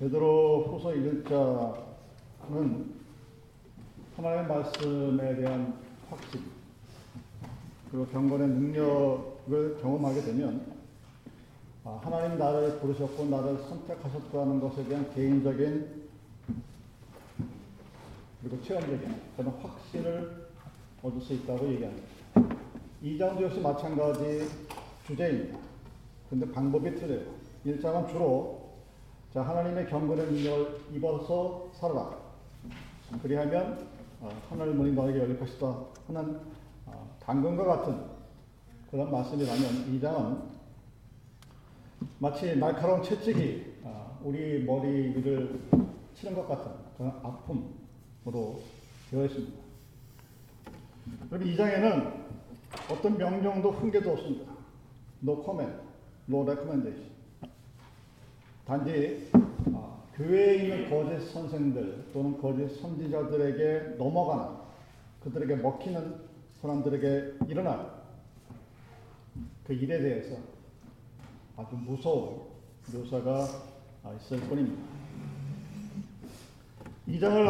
베드로 후서 1자는 하나님의 말씀에 대한 확신 그리고 경건의 능력을 경험하게 되면 아, 하나님 나를 부르셨고 나를 선택하셨다는 것에 대한 개인적인 그리고 체험적인 그런 확신을 얻을 수 있다고 얘기합니다. 2장도 역시 마찬가지 주제입니다. 근데 방법이 틀려요. 1장은 주로 자 하나님의 경건의 능력을 입어서 살아라. 그리하면 어, 하늘 문이 너에게 열릴 것이다. 하는 어, 당근과 같은 그런 말씀이라면 2장은 마치 날카로운 채찍이 어, 우리 머리 위를 치는 것 같은 그런 아픔으로 되어 있습니다. 그럼 2장에는 어떤 명령도 훈계도 없습니다. No comment, no recommendation. 단지 아, 교회에 있는 거짓 선생들 또는 거짓 선지자들에게 넘어가는 그들에게 먹히는 사람들에게 일어날 그 일에 대해서 아주 무서운 묘사가 있을 뿐입니다. 이 장을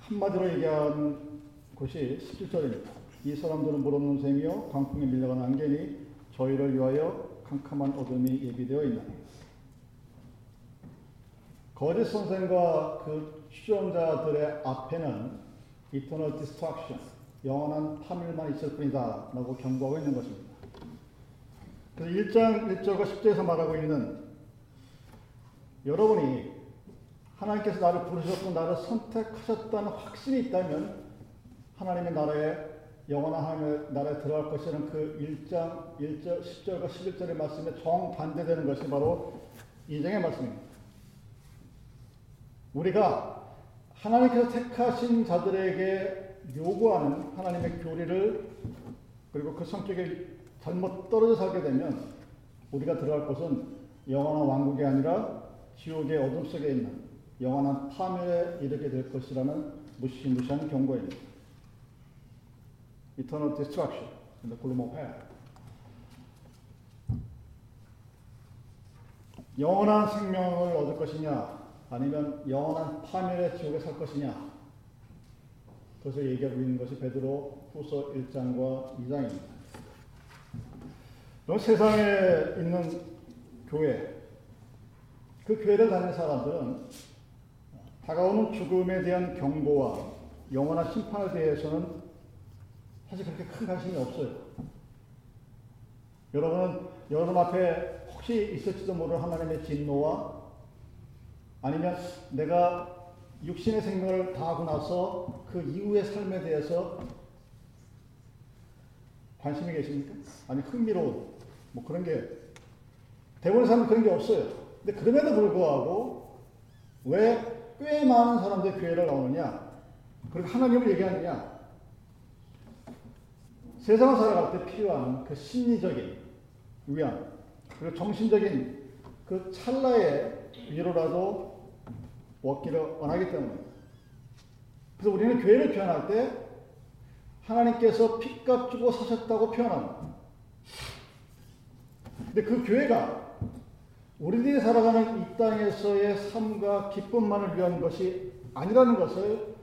한마디로 얘기한 것이 17절입니다. 이 사람들은 물없는 셈이요 광풍에 밀려가는 안개니 저희를 위하여 캄캄한 어둠이 예비되어 있나니 거짓 선생과 그 추종자들의 앞에는 eternal destruction, 영원한 파멸만 있을 뿐이다 라고 경고하고 있는 것입니다. 그래서 1장 1절과 10절에서 말하고 있는 여러분이 하나님께서 나를 부르셨고 나를 선택하셨다는 확신이 있다면 하나님의 나라에 영원한 하나님의 나라에 들어갈 것이라는 그 1장 1절 10절과 11절의 말씀에 정반대되는 것이 바로 2장의 말씀입니다. 우리가 하나님께서 택하신 자들에게 요구하는 하나님의 교리를 그리고 그 성격에 잘못 떨어져 살게 되면 우리가 들어갈 곳은 영원한 왕국이 아니라 지옥의 어둠 속에 있는 영원한 파멸에 이르게 될 것이라는 무시무시한 경고입니다. Eternal destruction in the gloom of hell. 영원한 생명을 얻을 것이냐 아니면 영원한 파멸의 지옥에 살 것이냐 그것을 얘기하고 있는 것이 베드로 후서 1장과 2장입니다. 세상에 있는 교회, 그 교회를 다니는 사람들은 다가오는 죽음에 대한 경고와 영원한 심판에 대해서는 사실 그렇게 큰 관심이 없어요. 여러분은 여러분 앞에 혹시 있을지도 모를 하나님의 진노와 아니면 내가 육신의 생명을 다하고 나서 그 이후의 삶에 대해서 관심이 계십니까? 아니 흥미로운 뭐 그런 게 대부분의 사람은 그런 게 없어요. 근데 그럼에도 불구하고 왜 꽤 많은 사람들이 교회를 나오느냐? 그리고 하나님을 얘기하느냐? 세상을 살아갈 때 필요한 그 심리적인 위안, 그리고 정신적인 그 찰나의 위로라도 얻기를 원하기 때문입니다. 그래서 우리는 교회를 표현할 때 하나님께서 피값 주고 사셨다고 표현합니다. 근데 그 교회가 우리들이 살아가는 이 땅에서의 삶과 기쁨만을 위한 것이 아니라는 것을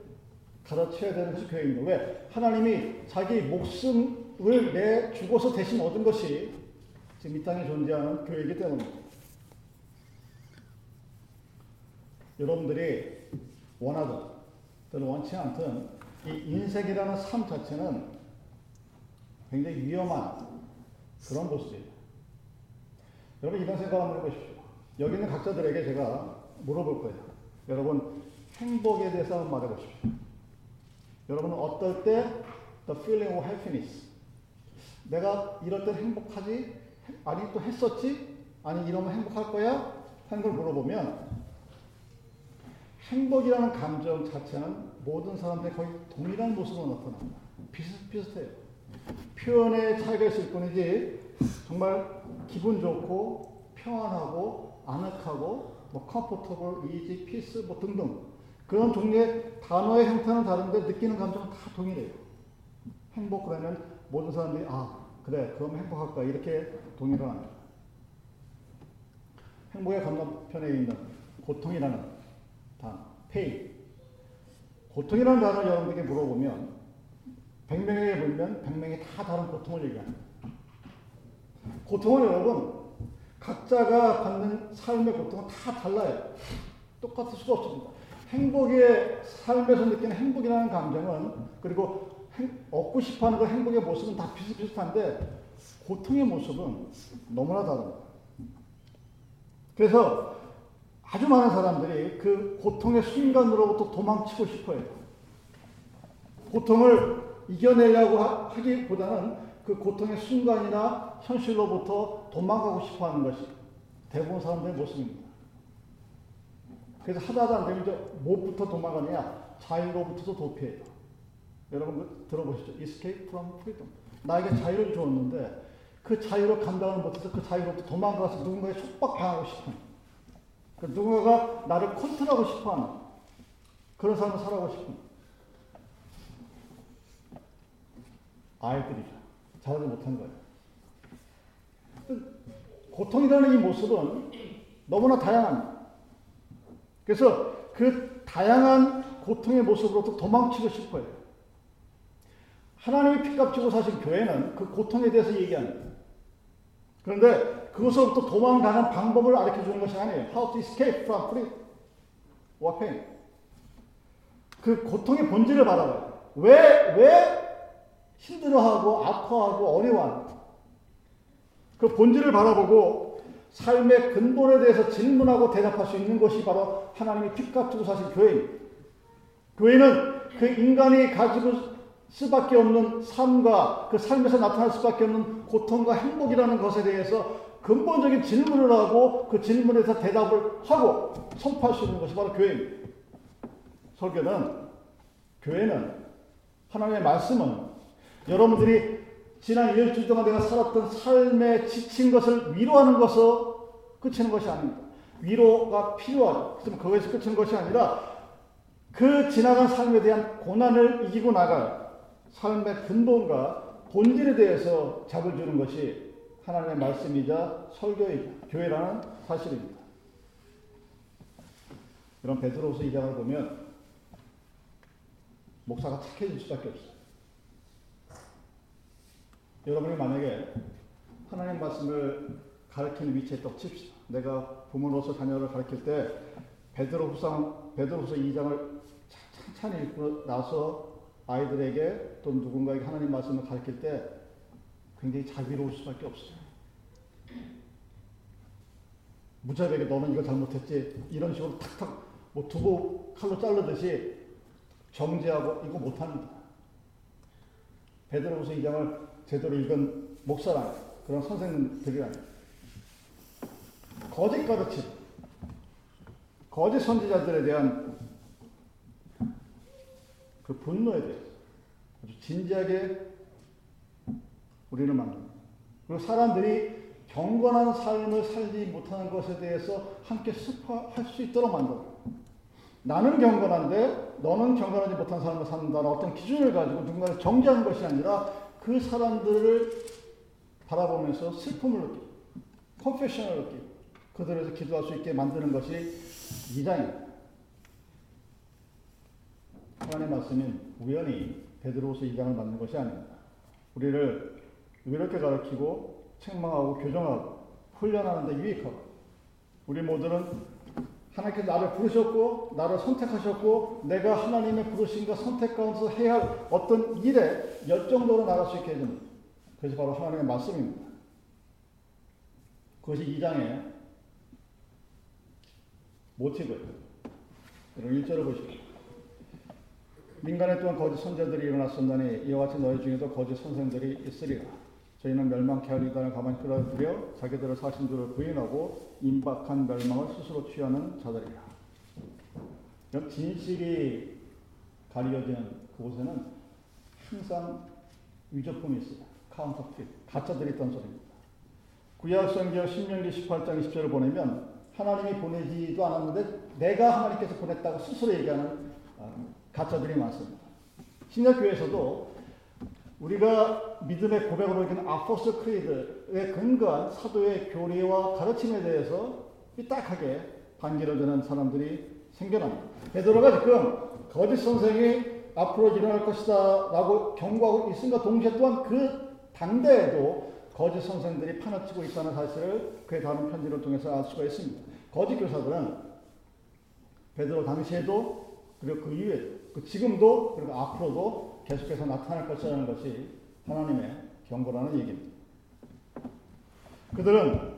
가르쳐야 되는 것이 교회입니다. 왜? 하나님이 자기 목숨을 내 죽어서 대신 얻은 것이 지금 이 땅에 존재하는 교회이기 때문입니다. 여러분들이 원하든 또는 원치 않든 이 인생이라는 삶 자체는 굉장히 위험한 그런 모습이에요. 여러분 이런 생각 한번 해보십시오. 여기 있는 각자들에게 제가 물어볼 거예요. 여러분 행복에 대해서 한번 말해보십시오. 여러분은 어떨 때 the feeling of happiness 내가 이럴 때 행복하지? 아니 또 했었지? 아니 이러면 행복할 거야? 하는 걸 물어보면 행복이라는 감정 자체는 모든 사람들이 거의 동일한 모습으로 나타납니다. 비슷비슷해요. 표현의 차이가 있을 뿐이지 정말 기분 좋고 평안하고 아늑하고 뭐 comfortable, easy, peace 뭐 등등 그런 종류의 단어의 형태는 다른데 느끼는 감정은 다 동일해요. 행복 그러면 모든 사람들이 아 그래 그럼 행복할 거야 이렇게 동의를 합니다. 행복의 건너편에 있는 고통이라는 단어, pain. 고통이라는 단어 여러분에게 물어보면 100명에게 물면 100명이 다 다른 고통을 얘기합니다. 고통은 여러분 각자가 받는 삶의 고통은 다 달라요. 똑같을 수가 없습니다. 행복의 삶에서 느끼는 행복이라는 감정은 그리고 행, 얻고 싶어하는 그 행복의 모습은 다 비슷비슷한데 고통의 모습은 너무나 다릅니다. 그래서 아주 많은 사람들이 그 고통의 순간으로부터 도망치고 싶어요. 고통을 이겨내려고 하기보다는 그 고통의 순간이나 현실로부터 도망가고 싶어 하는 것이 대부분 사람들의 모습입니다. 그래서 하다 하다 안 되면 이제 무엇부터 도망가느냐? 자유로부터도 도피해요. 여러분 들어보시죠. Escape from freedom. 나에게 자유를 주었는데 그 자유를 감당을 못해서 그 자유로부터 도망가서 누군가에 속박당하고 싶은 그 누군가가 나를 컨트롤하고 싶어 하는 그런 삶을 살아가고 싶은 아이들이죠. 잘하지 못한 거예요. 고통이라는 이 모습은 너무나 다양합니다. 그래서 그 다양한 고통의 모습으로부터 도망치고 싶어요. 하나님이 피값 주고 사신 교회는 그 고통에 대해서 얘기합니다. 그런데 그것으로부터 도망가는 방법을 가르쳐 주는 것이 아니에요. How to escape from free or pain. 그 고통의 본질을 바라봐요. 왜, 왜 힘들어하고 아파하고 어려워하는 그 본질을 바라보고 삶의 근본에 대해서 질문하고 대답할 수 있는 것이 바로 하나님이 핏값 주고 사신 교회입니다. 교회는 그 인간이 가지고 수밖에 없는 삶과 그 삶에서 나타날 수밖에 없는 고통과 행복이라는 것에 대해서 근본적인 질문을 하고 그 질문에서 대답을 하고 선포할 수 있는 것이 바로 교회입니다. 설교는 교회는 하나님의 말씀은 여러분들이 지난 일주일 동안 내가 살았던 삶에 지친 것을 위로하는 것으로 끝이는 것이 아닙니다. 위로가 필요하죠. 그렇 거기서 끝이는 것이 아니라 그 지나간 삶에 대한 고난을 이기고 나갈 삶의 근본과 본질에 대해서 잡을 주는 것이 하나님의 말씀이자 설교이자 교회라는 사실입니다. 이런 베드로서 2장을 보면 목사가 착해질 수밖에 없어요. 여러분이 만약에 하나님 말씀을 가르치는 위치에 있다고 칩시다. 내가 부모로서 자녀를 가르칠 때 베드로 후상 베드로후서 2장을 찬찬히 읽고 나서 아이들에게 또 누군가에게 하나님 말씀을 가르칠 때 굉장히 자비로울 수밖에 없어요. 무자비하게 너는 이거 잘못했지 이런 식으로 탁탁 뭐 두부 칼로 자르듯이 정죄하고 이거 못합니다. 베드로후서 2장을 제대로 읽은 목사랑 그런 선생님들이랑 거짓 가르침, 거짓 선지자들에 대한 그 분노에 대해서 아주 진지하게 우리는 만납니다. 그리고 사람들이 경건한 삶을 살지 못하는 것에 대해서 함께 습화할 수 있도록 만듭니다. 나는 경건한데 너는 경건하지 못한 삶을 산다는 어떤 기준을 가지고 누군가를 정죄하는 것이 아니라 그 사람들을 바라보면서 슬픔을 느끼고 컨페셔널을 느끼고 그들에서 기도할 수 있게 만드는 것이 2장입니다. 하나님의 말씀은 우연히 베드로후서 2장을 만든 것이 아닙니다. 우리를 이렇게 가르치고 책망하고 교정하고 훈련하는 데 유익하고 우리 모두는 하나님께서 나를 부르셨고 나를 선택하셨고 내가 하나님의 부르심과 선택 가운데서 해야 할 어떤 일에 열정적으로 나갈 수 있게 해주는 그것이 바로 하나님의 말씀입니다. 그것이 2장의 모티브예요. 여러분 1절을 보십시오. 민간에 또한 거짓 선자들이 일어났었나니 이와 같이 너희 중에도 거짓 선생들이 있으리라. 저희는 멸망케 할 이단을 가만히 끌어들여 자기들의 사신들을 부인하고 임박한 멸망을 스스로 취하는 자들이라. 진실이 가려지는 그곳에는 항상 위조품이 있어요. 카운터핏, 가짜들이 있다는 소리입니다. 구약 성경 신명기 18장 20절을 보내면 하나님이 보내지도 않았는데 내가 하나님께서 보냈다고 스스로 얘기하는 아, 가짜들이 많습니다. 신약교회에서도 우리가 믿음의 고백으로 여기는 아포스 크리드에 근거한 사도의 교리와 가르침에 대해서 삐딱하게 반기를 드는 사람들이 생겨납니다. 베드로가 지금 거짓 선생이 앞으로 일어날 것이다 라고 경고하고 있음과 동시에 또한 그 당대에도 거짓 선생들이 파나치고 있다는 사실을 그의 다른 편지를 통해서 알 수가 있습니다. 거짓 교사들은 베드로 당시에도 그리고 그 이후에 그 지금도 그리고 앞으로도 계속해서 나타날 것이라는 것이 하나님의 경고라는 얘기입니다. 그들은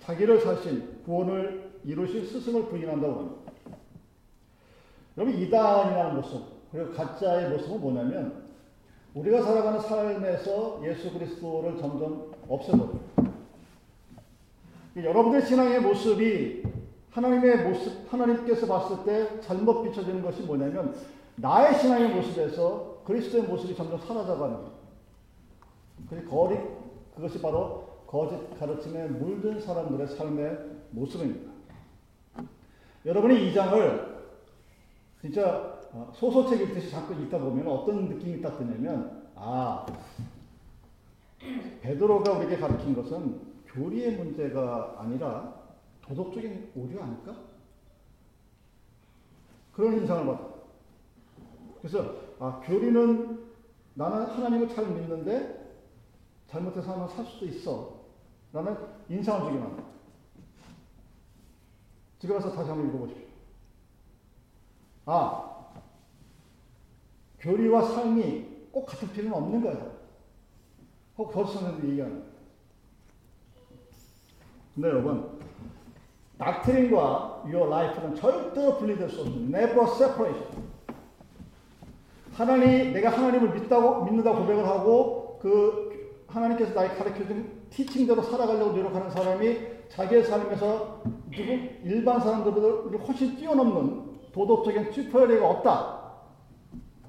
자기를 사신 구원을 이루신 스승을 부인한다고 합니다. 여러분 이단이라는 모습 그리고 가짜의 모습은 뭐냐면 우리가 살아가는 삶에서 예수 그리스도를 점점 없애버려요. 여러분들의 신앙의 모습이 하나님의 모습, 하나님께서 봤을 때 잘못 비춰지는 것이 뭐냐면 나의 신앙의 모습에서 그리스도의 모습이 점점 사라져가는 거예요. 그 거리, 그것이 바로 거짓 가르침에 물든 사람들의 삶의 모습입니다. 여러분이 이 장을 진짜 어, 소설책 읽듯이 자꾸 읽다 보면 어떤 느낌이 딱 드냐면, 아, 베드로가 우리에게 가르친 것은 교리의 문제가 아니라 도덕적인 오류 아닐까? 그런 인상을 받아. 그래서, 아, 교리는 나는 하나님을 잘 믿는데 잘못해서 하면 살 수도 있어. 라는 인상을 주긴 합니다. 집에 가서 다시 한번 읽어보십시오. 아, 교리와 삶이 꼭 같을 필요는 없는 거예요. 혹 거짓 선생님이 얘기하는. 근데 여러분, 닥트린과 your life는 절대로 분리될 수 없습니다. never separation. 하나님, 내가 하나님을 믿다고, 믿는다 고백을 하고, 그, 하나님께서 나에게 가르쳐준 티칭대로 살아가려고 노력하는 사람이 자기의 삶에서 누구, 일반 사람들보다 훨씬 뛰어넘는 도덕적인 슈퍼리가 없다.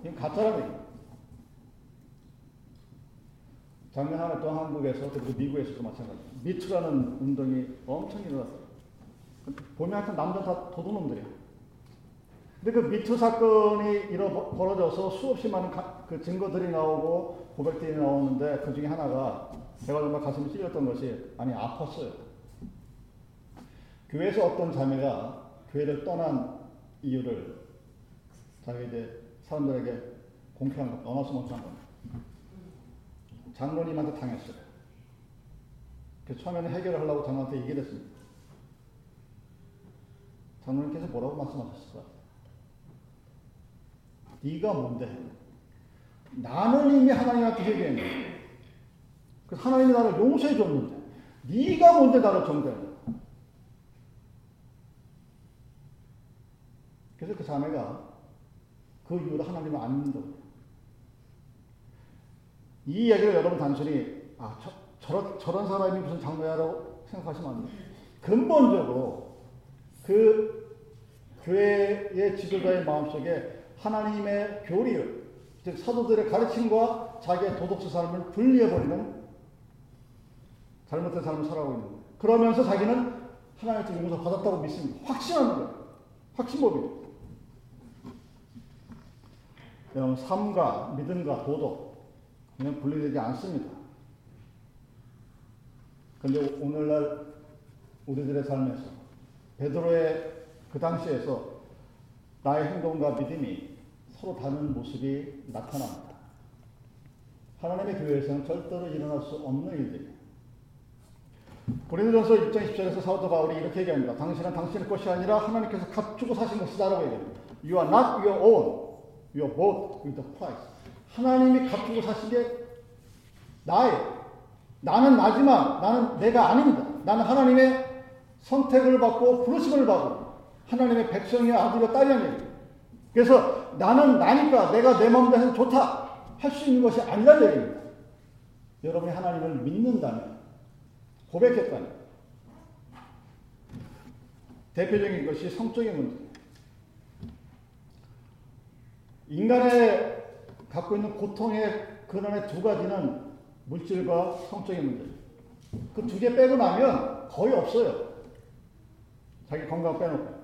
이건 가짜라는 얘기입니다. 작년 한해 동안 한국에서 그리고 미국에서도 마찬가지입니다. 미투라는 운동이 엄청 일어났어요. 보면 하여튼 남자 다 도둑놈들이에요. 근데 그 미투 사건이 일어 벌어져서 수없이 많은 가, 그 증거들이 나오고 고백들이 나오는데 그 중에 하나가 제가 정말 가슴이 찔렸던 것이 아니 아팠어요. 교회에서 어떤 자매가 교회를 떠난 이유를 자기 이제 사람들에게 공표한 것, 떠나서 못한 겁니다. 장로님한테 당했어요. 그 처음에는 해결을 하려고 장로한테 얘기를 했습니다. 장로님께서 뭐라고 말씀하셨을까? 네가 뭔데? 나는 이미 하나님한테 회개했는데 그 하나님이 나를 용서해 줬는데 네가 뭔데 나를 정죄하냐? 그래서 그 자매가 그 이후로 하나님을 안 믿는다고. 이 이야기를 여러분 단순히 아, 저, 저런, 저런 사람이 무슨 장로야라고 생각하시면 안 돼요. 근본적으로 그 교회의 지도자의 마음속에 하나님의 교리를, 즉 사도들의 가르침과 자기의 도덕적 삶을 분리해버리는 잘못된 삶을 살아가고 있는 거예요. 그러면서 자기는 하나님께 용서 받았다고 믿습니다. 확신하는 거예요. 확신법이에요. 여러분, 삶과 믿음과 도덕, 그냥 분리되지 않습니다. 근데 오늘날 우리들의 삶에서 베드로의 그 당시에서 나의 행동과 믿음이 서로 다른 모습이 나타납니다. 하나님의 교회에서는 절대로 일어날 수 없는 일들이에요. 고린도전서 6장 10절에서 사도 바울이 이렇게 얘기합니다. 당신은 당신의 것이 아니라 하나님께서 갖추고 사신 것이다라고 얘기합니다. You are not your own. You are bought with a price. 하나님이 갖추고 사신 게 나예요. 나는 나지만 나는 내가 아닙니다. 나는 하나님의 선택을 받고 부르심을 받고 하나님의 백성의 아들과 딸이라는 그래서 나는 나니까 내가 내 마음대로 해서 좋다 할 수 있는 것이 아니라는 얘기입니다. 여러분이 하나님을 믿는다면 고백했다면 대표적인 것이 성적인 문제. 인간의 갖고 있는 고통의 근원의 두 가지는 물질과 성적인 문제. 그두 개 빼고 나면 거의 없어요. 자기 건강 빼놓고.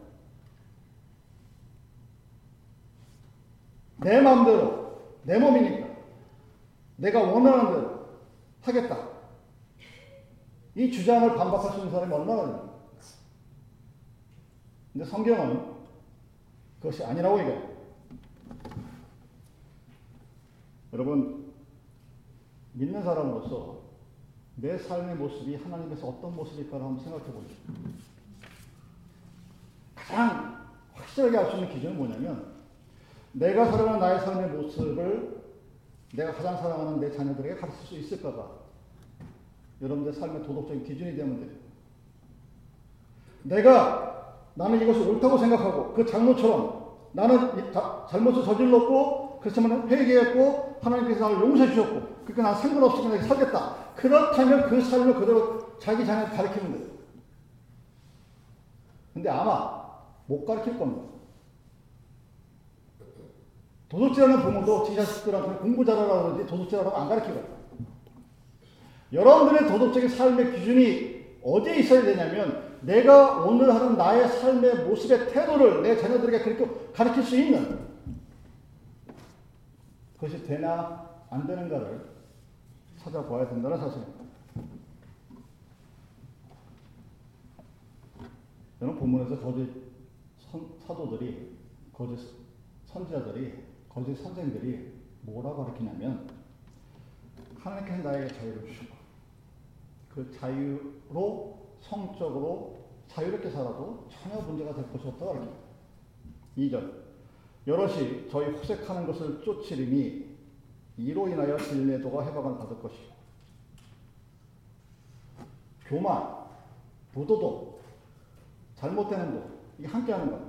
내 마음대로, 내 몸이니까. 내가 원하는 대로 하겠다. 이 주장을 반박할 수 있는 사람이 얼마나 됩니까? 근데 성경은 그것이 아니라고 얘기해요. 여러분, 믿는 사람으로서 내 삶의 모습이 하나님께서 어떤 모습일까를 한번 생각해 보죠. 가장 확실하게 알 수 있는 기준은 뭐냐면, 내가 살아가는 나의 삶의 모습을 내가 가장 사랑하는 내 자녀들에게 가르칠 수 있을까가 여러분들 삶의 도덕적인 기준이 되면 돼요. 내가 나는 이것이 옳다고 생각하고 그 장로처럼 나는 잘못을 저질렀고 그렇지만 회개했고 하나님께서 나를 용서해 주셨고 그러니까 난 상관없이 그냥 살겠다. 그렇다면 그 삶을 그대로 자기 자녀한테 가르치는 거예요. 근데 아마 못 가르칠 겁니다. 도둑질하는 부모도 지 자식들한테 공부 잘하라 그러지 도둑질하라고 안 가르치거든요. 여러분들의 도덕적인 삶의 기준이 어디에 있어야 되냐면 내가 오늘 하는 나의 삶의 모습의 태도를 내 자녀들에게 그렇게 가르칠 수 있는 그것이 되나 안 되는가를 찾아봐야 된다는 사실입니다. 저는 본문에서 거짓 사도들이 거짓 선지자들이 거짓 선생들이 뭐라고 가르치냐면 하나님께서 나에게 자유를 주시고 그 자유로 성적으로 자유롭게 살아도 전혀 문제가 될 것이 없다고 가르칩니다. 2절 여럿이 저희 호색하는 것을 쫓으리니 이로 인하여 진례도가 해방을 받을 것이요. 교만, 부도도, 잘못되는 것, 이게 함께하는 겁니다.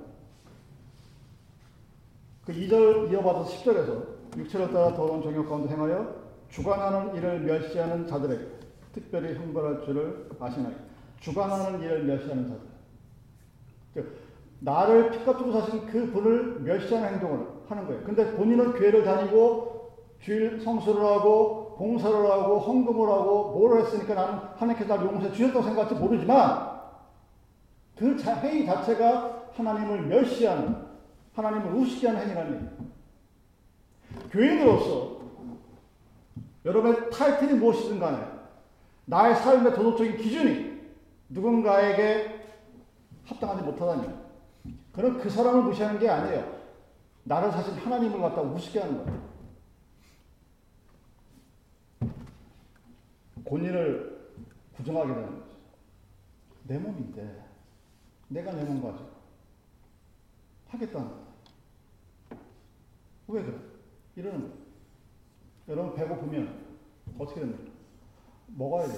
그 2절 이어받아서 10절에서 육체를 따라 더러운 정욕 가운데 행하여 주관하는 일을 멸시하는 자들에게 특별히 형벌할 줄을 아시나요? 주관하는 일을 멸시하는 자들. 나를 피값주고 사신 그 분을 멸시하는 행동을 하는 거예요. 근데 본인은 교회를 다니고 주일 성수를 하고 봉사를 하고 헌금을 하고 뭘 했으니까 나는 하나님께서 나를 용서해 주셨다고 생각할지 모르지만 그 행위 자체가 하나님을 멸시하는 하나님을 우습게 하는 얘기예요. 교인으로서 여러분의 타이틀이 무엇이든 간에 나의 삶의 도덕적인 기준이 누군가에게 합당하지 못하다니 그럼 그 사람을 무시하는 게 아니에요. 나를 사실 하나님을 갖다 우습게 하는 거예요. 본인을 부정하게 되는 거죠. 내 몸인데 내가 내 몸 가지고 하겠다는 거예요. 왜 그래? 이러는 거예요. 여러분 배고프면 어떻게 됩니까? 먹어야 돼.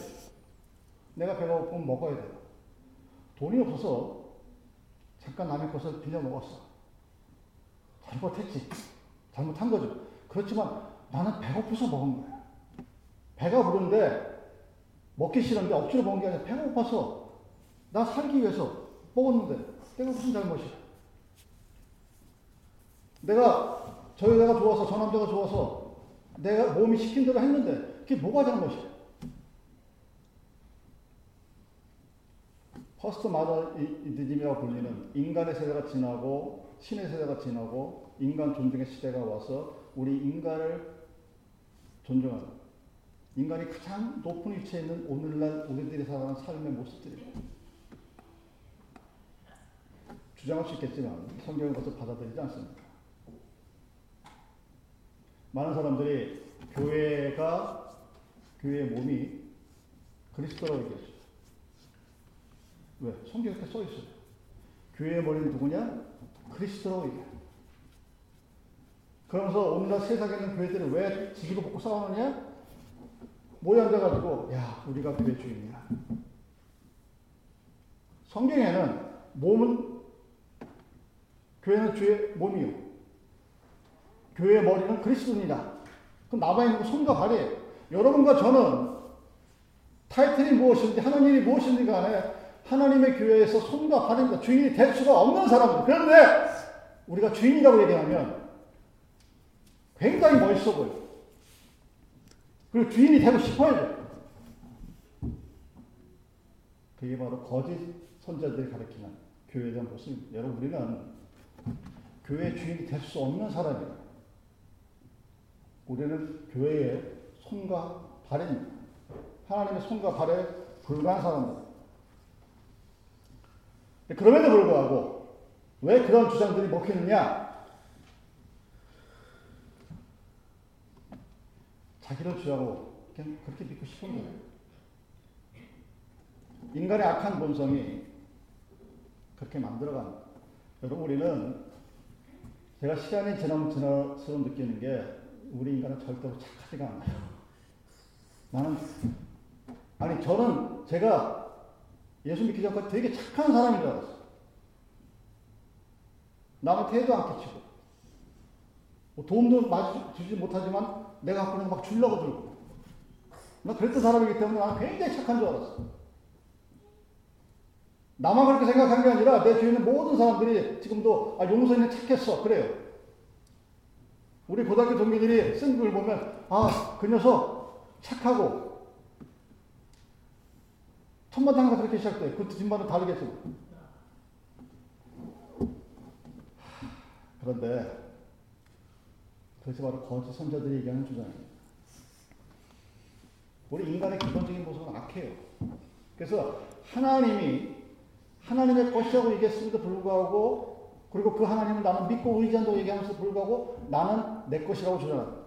내가 배가 고프면 먹어야 돼. 돈이 없어서 잠깐 남의 것을 빌려 먹었어. 잘못했지. 잘못한 거죠. 그렇지만 나는 배고파서 먹은 거야. 배가 부른데 먹기 싫은데 억지로 먹은 게 아니라 배가 고파서 나 살기 위해서 먹었는데 내가 무슨 잘못이야. 내가 저 여자가 좋아서 저 남자가 좋아서 내가 몸이 시킨 대로 했는데 그게 뭐가 잘못이야. 포스트모더니즘이라고 불리는 인간의 세대가 지나고 신의 세대가 지나고 인간 존중의 시대가 와서 우리 인간을 존중하는 인간이 가장 높은 위치에 있는 오늘날 우리들이 살아가는 삶의 모습들입니다. 주장할 수 있겠지만 성경은 그것을 받아들이지 않습니다. 많은 사람들이 교회가 교회의 몸이 그리스도라고 얘기했어요. 왜? 성경에 이렇게 써 있어요. 교회의 머리는 누구냐? 그리스도라고 얘기해. 그러면서 오늘날 세상에 있는 교회들은 왜 지기도 먹고 싸우느냐? 모여 앉아가지고, 야, 우리가 교회 주인이야. 성경에는 몸은, 교회는 주의 몸이요. 교회의 머리는 그리스도입니다. 그럼 남아있는 손과 발이에요. 여러분과 저는 타이틀이 무엇인지, 하나님이 무엇인지 간에 하나님의 교회에서 손과 발입니다. 주인이 될 수가 없는 사람들. 그런데 우리가 주인이라고 얘기하면 굉장히 멋있어 보여. 그리고 주인이 되고 싶어야죠. 그게 바로 거짓 선자들이 가르치는 교회에 대한 모습입니다. 여러분, 우리는 교회 주인이 될 수 없는 사람이에요. 우리는 교회의 손과 발입니다. 하나님의 손과 발에 불과한 사람들. 그럼에도 불구하고 왜 그런 주장들이 먹히느냐? 자기를 그냥 그렇게 믿고 싶은 거예요. 인간의 악한 본성이 그렇게 만들어간 여러분 우리는 제가 시간이 지나면 지날수록 느끼는 게 우리 인간은 절대로 착하지가 않아요. 나는 아니 저는 제가 예수 믿기 전까지 되게 착한 사람인 줄 알았어요. 남한테 해도 안 끼치고 뭐 도움도 주지 못하지만 내가 갖고 있는 막 주려고 들고 나 그랬던 사람이기 때문에 나는 굉장히 착한 줄 알았어. 나만 그렇게 생각한 게 아니라 내 주위에 있는 모든 사람들이 지금도 아 용서이는 착했어 그래요. 우리 고등학교 동기들이 쓴글 보면 아 그 녀석 착하고 첫 마디 항상 그렇게 시작돼. 그 뒷말은 다르겠지만. 그런데 그것이 바로 거짓 선자들이 얘기하는 주장입니다. 우리 인간의 기본적인 모습은 악해요. 그래서 하나님이 하나님의 것이라고 얘기했음에도 불구하고 그리고 그 하나님은 나는 믿고 의지한다고 얘기하면서 불구하고 나는 내 것이라고 주장합니다.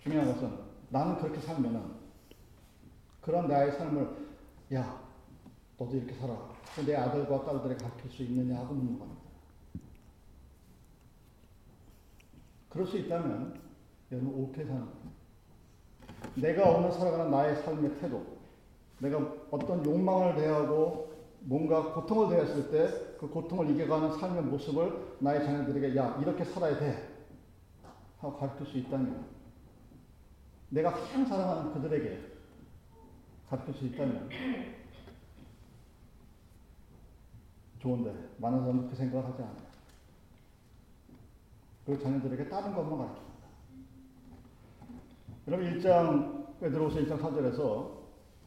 중요한 것은 나는 그렇게 살면은 그런 나의 삶을 야 너도 이렇게 살아. 내 아들과 딸들에 가르칠 수 있느냐 하고 묻는 겁니다. 그럴 수 있다면 여러분 옳게 사는 거예요. 내가 오늘 살아가는 나의 삶의 태도, 내가 어떤 욕망을 대하고 뭔가 고통을 대했을 때 그 고통을 이겨가는 삶의 모습을 나의 자녀들에게 야 이렇게 살아야 돼 하고 가르칠 수 있다면 내가 가장 사랑하는 그들에게 가르칠 수 있다면 좋은데 많은 사람은 그 생각을 하지 않아요. 그 자녀들에게 다른 것만 가르칩니다. 여러분 1장 베드로서 1장 4절에서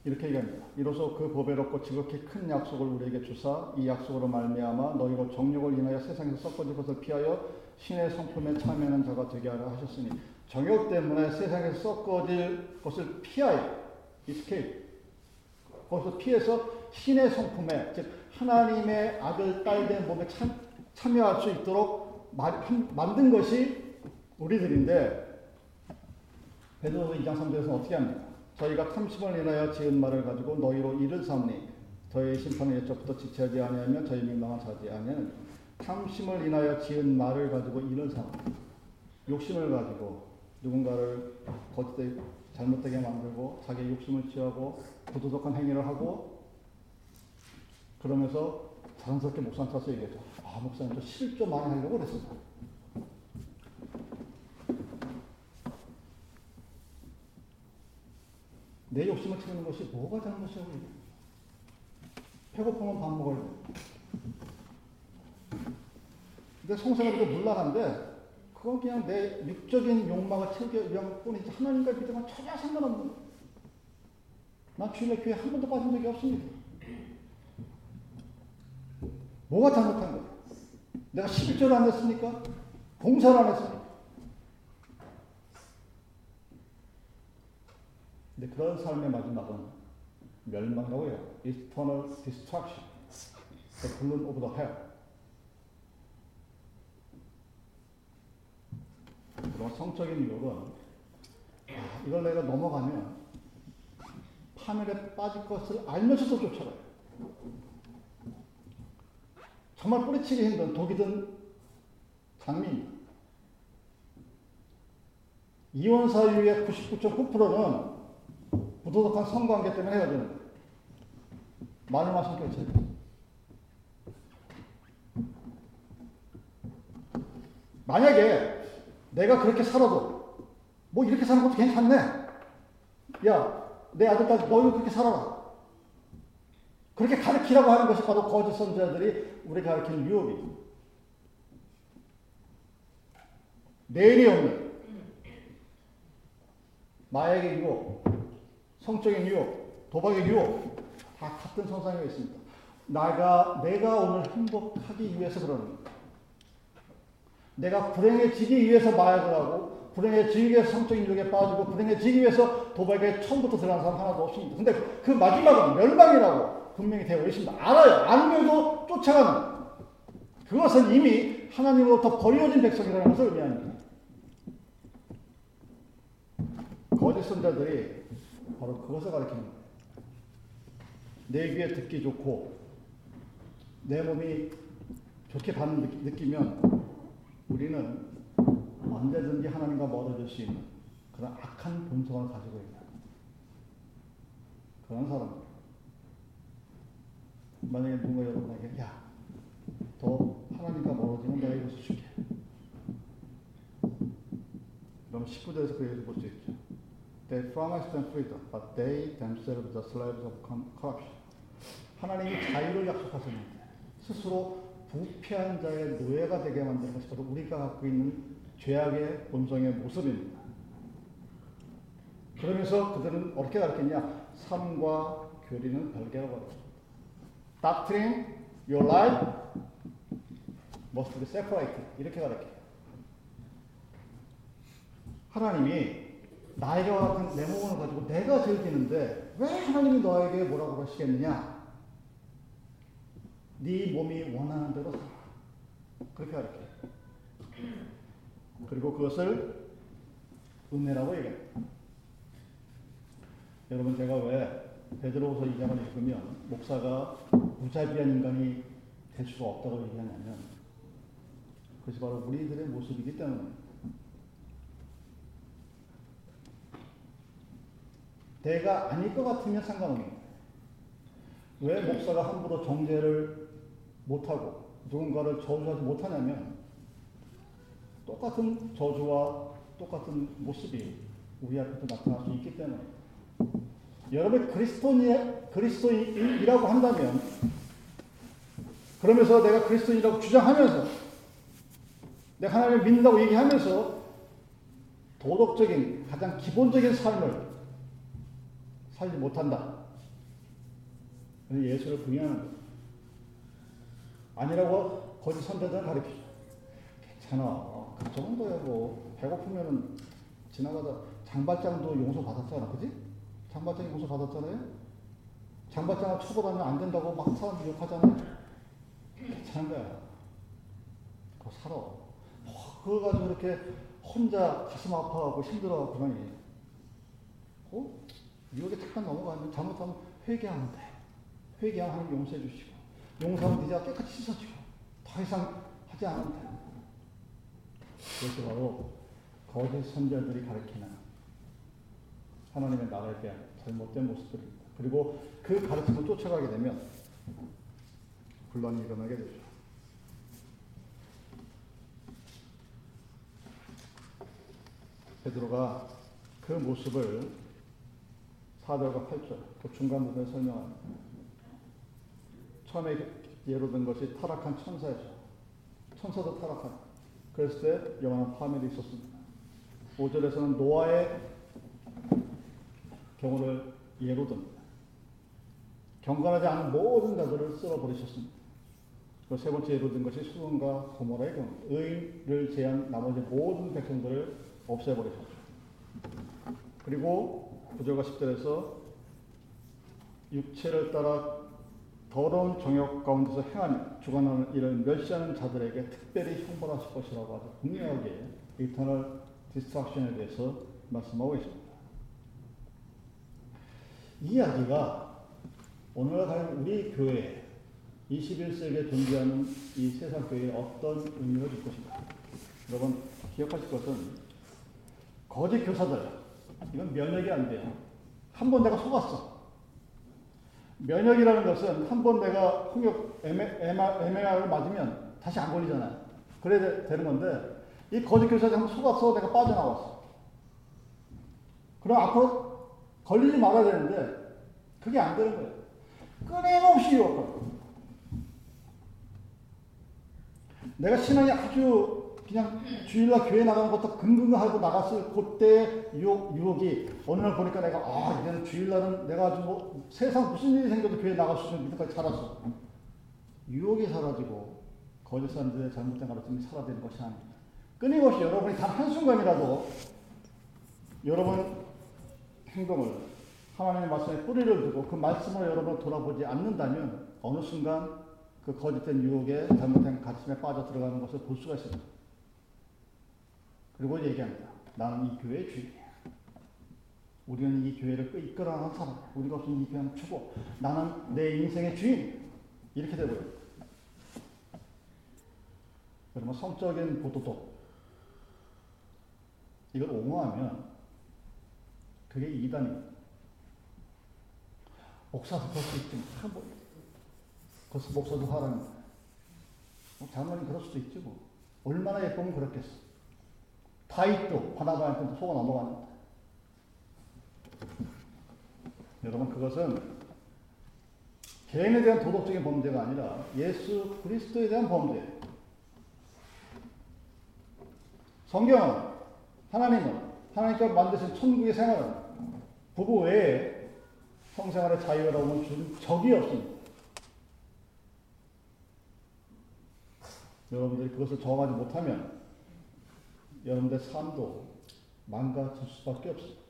이렇게 얘기합니다. 이로써 그 보배롭고 지극히 큰 약속을 우리에게 주사 이 약속으로 말미암아 너희로 정욕을 인하여 세상에서 썩어질 것을 피하여 신의 성품에 참여하는 자가 되게 하려 하셨으니 정욕 때문에 세상에서 썩어질 것을 피하여 이스케이프 거기서 피해서 신의 성품에 즉 하나님의 아들 딸된 몸에 참, 참여할 수 있도록 만든 것이 우리들인데 베드로서 2장 3절에서 어떻게 합니까? 저희가 탐심을 인하여 지은 말을 가지고 너희로 이를 삼니 저희의 심판의 예적부터 지체하지 아니하면 저희 민망한 자지 아니하는 탐심을 인하여 지은 말을 가지고 이를 삼 욕심을 가지고 누군가를 거짓되 잘못되게 만들고 자기의 욕심을 취하고 부도덕한 행위를 하고 그러면서 자랑스럽게 목사한테 가서 얘기했죠. 아, 목사님 저 실조 많이 하려고 그랬습니다. 내 욕심을 채우는 것이 뭐가 잘못이야, 우리? 배고프면 밥 돼. 근데 성생활도 물락한데, 그건 그냥 내 육적인 욕망을 채우기 위한 뿐이지, 하나님과 믿음은 전혀 상관없는 난 주일날 교회 한 번도 빠진 적이 없습니다. 뭐가 잘못한 거야? 내가 11절 안 했습니까? 봉사를 안 했습니까? 근데 그런 삶의 마지막은 멸망이라고 해요. Eternal destruction. The balloon of the hell. 그런 성적인 유혹은 아, 이걸 내가 넘어가면 파멸에 빠질 것을 알면서도 쫓아가요. 정말 뿌리치기 힘든 독이 든 장미. 이혼 사유의 99.9%는 부도덕한 성관계 때문에 헤어지는 거예요. 마지막 성격체. 만약에 내가 그렇게 살아도 뭐 이렇게 사는 것도 괜찮네. 야, 내 아들, 딸, 너희 그렇게 살아라. 그렇게 가르치라고 하는 것이 바로 거짓 선자들이 우리 가르치는 유혹이. 내일이 없는 마약의 유혹, 성적인 유혹, 도박의 유혹 다 같은 선상에 있습니다. 나가 내가 오늘 행복하기 위해서 그러는 거다. 내가 불행해지기 위해서 마약을 하고 불행해지기 위해서 성적인 유혹에 빠지고 불행해지기 위해서 도박에 처음부터 들어간 사람 하나도 없습니다. 근데 그 마지막은 멸망이라고 분명히 되어 있습니다. 알아요. 알면도 쫓아가는. 그것은 이미 하나님으로부터 버려진 백성이라는 것을 의미합니다. 거짓 선자들이 바로 그것을 가리키는 거예요. 내 귀에 듣기 좋고 내 몸이 좋게 받는 느끼면 우리는 언제든지 하나님과 멀어질 수 있는 그런 악한 본성을 가지고 있다. 그런 사람. 만약에 누가 여러분에게 야, 더 하나님과 멀어지면 내가 이것을 줄게. 그럼 19절에서 그 얘기를 볼수 있죠. They promised them freedom, but they themselves the slaves of corruption. 하나님이 자유를 약속하셨는데 스스로 부패한 자의 노예가 되게 만드는 것이 바로 우리가 갖고 있는 죄악의 본성의 모습입니다. 그러면서 그들은 어떻게 가르쳤냐? 삶과 교리는 별개라고 가르쳤습니다. Doctrine, your life must be separated. 이렇게 가르쳐요. 하나님이 나에게 같은 내 몸을 가지고 내가 즐기는데 왜 하나님이 너에게 뭐라고 그러시겠느냐? 네 몸이 원하는 대로 살아. 그렇게 가르쳐요. 그리고 그것을 은혜라고 얘기합니다. 여러분 제가 왜 베드로후서 2장을 읽으면 목사가 무자비한 인간이 될 수가 없다고 얘기하냐면 그것이 바로 우리들의 모습이기 때문입니다. 내가 아닐 것 같으면 상관없는데 왜 목사가 함부로 정죄를 못하고 누군가를 저주하지 못하냐면 똑같은 저주와 똑같은 모습이 우리 앞에도 나타날 수 있기 때문에 여러분 그리스도인, 그리스도인이라고 한다면 그러면서 내가 그리스도인이라고 주장하면서 내가 하나님을 믿는다고 얘기하면서 도덕적인 가장 기본적인 삶을 살지 못한다. 예수를 부인하는 거예요. 아니라고 거짓 선배들은 가르치죠. 괜찮아. 그 정도야 뭐 배고프면은 지나가다 장발장도 용서 받았잖아. 그지? 장발장 용서 받았잖아요. 장발장을 처벌하면 안 된다고 막 사람들이 욕하잖아요. 괜찮은 거야. 그거 살아. 뭐, 그걸 가지고 이렇게 혼자 가슴 아파하고 힘들어하고 그러니. 어? 유혹에 잠깐 넘어가면 잘못하면 회개하면 돼. 회개하면 용서해 주시고 용서하면 이제 깨끗이 씻어지고 더 이상 하지 않으면 돼. 그것이 바로 거짓 선자들이 가르치는 하나님의 나라에 대한 잘못된 모습들입니다. 그리고 그 가르침을 쫓아가게 되면 분란이 일어나게 되죠. 베드로가 그 모습을 4절과 8절, 그 중간 부분에 설명합니다. 처음에 예로 든 것이 타락한 천사죠. 천사도 타락한. 그랬을 때 영원한 파멸이 있었습니다. 5절에서는 노아의 경우를 예로 듭니다. 경건하지 않은 모든 자들을 쓸어버리셨습니다. 세 번째 예로 든 것이 수동과 고모라의 경우. 의인을 제한 나머지 모든 백성들을 없애버리셨죠. 그리고 9절과 10절에서 육체를 따라 더러운 정욕 가운데서 행하며 주관하는 일을 멸시하는 자들에게 특별히 형벌하실 것이라고 아주 분명하게 eternal destruction에 대해서 말씀하고 있습니다. 이 이야기가 오늘 과연 우리 교회 21세기에 존재하는 이 세상 교회에 어떤 의미를 줄 것인가? 여러분 기억하실 것은 거짓 교사들 이건 면역이 안 돼요. 한 번 내가 속았어. 면역이라는 것은 한 번 내가 홍역 MR을 맞으면 다시 안 걸리잖아요. 그래야 되는 건데 이 거짓 교사들 한번 속았어 내가 빠져나왔어. 그럼 앞으로 걸리지 말아야 되는데 그게 안 되는 거예요. 끊임없이 유혹하고. 내가 신앙이 아주 그냥 주일날 교회 나가는 것도 긍긍하고 나갔을 그때 유혹, 유혹이 어느 날 보니까 내가 아, 이제는 주일날은 내가 아주 뭐 세상 무슨 일이 생겨도 교회 나갈 수 있는 믿음까지 살았어. 유혹이 사라지고 거짓 사람들의 잘못된 가르침이 사라지는 것이 아닙니다. 끊임없이 여러분이 단 한순간이라도 여러분 행동을 하나님의 말씀에 뿌리를 두고 그 말씀을 여러분 돌아보지 않는다면 어느 순간 그 거짓된 유혹에 잘못된 가르침에 빠져 들어가는 것을 볼 수가 있습니다. 그리고 얘기합니다. 나는 이 교회의 주인이야. 우리는 이 교회를 이끌어가는 사람. 우리가 없으면 이 교회는 죽어. 나는 내 인생의 주인. 이렇게 되고요. 여러분 성적인 보도도 이걸 옹호하면 그게 이단입니다. 목사도 그럴 수 있지. 뭐. 뭐. 그래서 목사도 하라는 뭐 장로님 그럴 수도 있지 뭐. 얼마나 예쁘면 그렇겠어. 다윗도 바나바한테 속아 넘어갔는데. 여러분 그것은 개인에 대한 도덕적인 범죄가 아니라 예수 그리스도에 대한 범죄. 성경은 하나님은 하나님께서 만드신 천국의 생활은 부부 외에 성생활의 자유라고는 준 적이 없습니다. 여러분들이 그것을 정하지 못하면 여러분들의 삶도 망가질 수밖에 없습니다.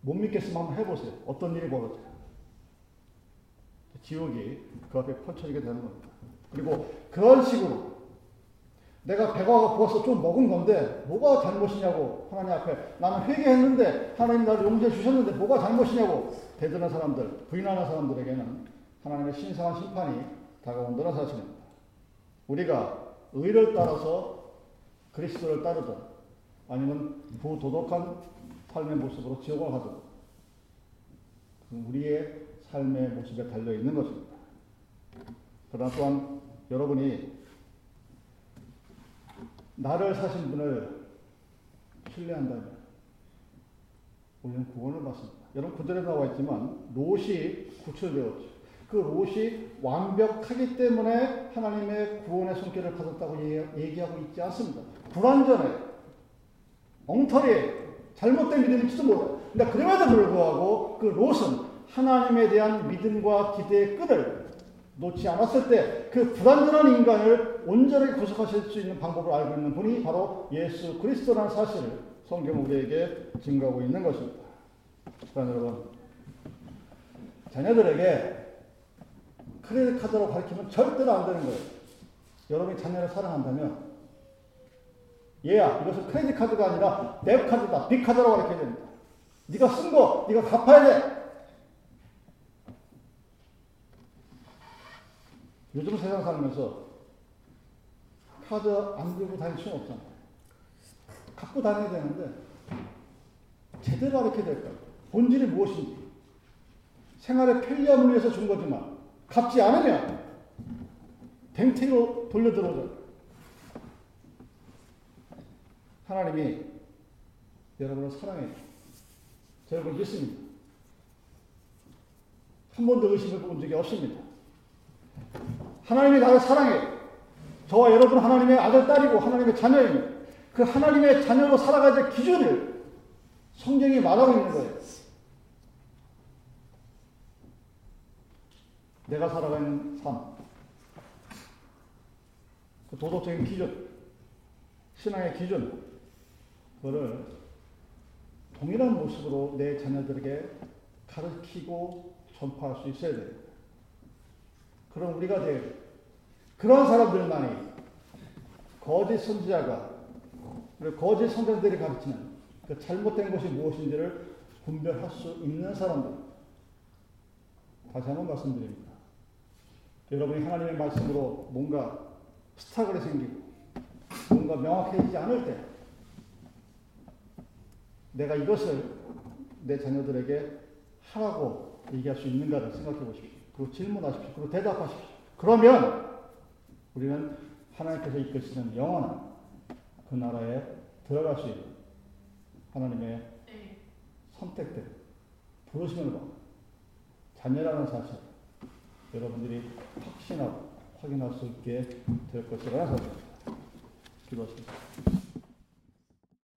못 믿겠으면 한번 해보세요. 어떤 일이 벌어져요. 지옥이 그 앞에 펼쳐지게 되는 겁니다. 그리고 그런 식으로 내가 배가 고파서 좀 먹은 건데 뭐가 잘못이냐고 하나님 앞에 나는 회개했는데 하나님 나를 용서해 주셨는데 뭐가 잘못이냐고 대드는 사람들, 부인하는 사람들에게는 하나님의 신성한 심판이 다가온다는 사실입니다. 우리가 의를 따라서 그리스도를 따르든 아니면 부도덕한 삶의 모습으로 지옥을 가든 우리의 삶의 모습에 달려 있는 것입니다. 그러나 또한 여러분이 나를 사신 분을 신뢰한다면 우리는 구원을 받습니다. 여러분 구절에 나와 있지만 롯이 구출 배웠죠. 그 롯이 완벽하기 때문에 하나님의 구원의 손길을 받았다고 얘기하고 있지 않습니다. 불완전해. 엉터리에 잘못된 믿음일지도 몰라요. 근데 그럼에도 불구하고 그 롯은 하나님에 대한 믿음과 기대의 끈을 놓지 않았을 때 그 불완전한 인간을 온전하게 구속하실 수 있는 방법을 알고 있는 분이 바로 예수 그리스도라는 사실을 성경 우리에게 증거하고 있는 것입니다. 여러분, 자녀들에게 크레딧 카드로 가르치면 절대로 안 되는 거예요. 여러분이 자녀를 사랑한다면 얘야 이것은 크레딧 카드가 아니라 내 카드다, 빅 카드라고 가르쳐야 됩니다. 네가 쓴 거, 네가 갚아야 돼. 요즘 세상 살면서 카드 안 들고 다닐 수는 없잖아요. 갖고 다녀야 되는데 제대로 가르쳐야 될까요? 본질이 무엇인지 생활의 편리함을 위해서 준 거지만 갚지 않으면 댕태로 돌려 들어오죠. 하나님이 여러분을 사랑해요. 여러분 믿습니다. 한 번도 의심을 본 적이 없습니다. 하나님이 나를 사랑해. 저와 여러분 하나님의 아들, 딸이고 하나님의 자녀입니다. 그 하나님의 자녀로 살아가야 될 기준을 성경이 말하고 있는 거예요. 내가 살아가는 삶. 그 도덕적인 기준, 신앙의 기준, 그거를 동일한 모습으로 내 자녀들에게 가르치고 전파할 수 있어야 돼요. 그럼 우리가 될 그런 사람들만이 거짓 선지자가 거짓 선생들이 가르치는 그 잘못된 것이 무엇인지를 분별할 수 있는 사람들. 다시 한번 말씀드립니다. 여러분이 하나님의 말씀으로 뭔가 스타글이 생기고 뭔가 명확해지지 않을 때 내가 이것을 내 자녀들에게 하라고 얘기할 수 있는가를 생각해 보십시오. 그리고 질문하십시오. 그리고 대답하십시오. 그러면 우리는 하나님께서 이끄시는 영원한 그 나라에 들어갈 수 있는 하나님의 선택된 부르심을 받는 자녀라는 사실 여러분들이 확신하고 확인할 수 있게 될 것이라는 사실입니다. 기도하십니다.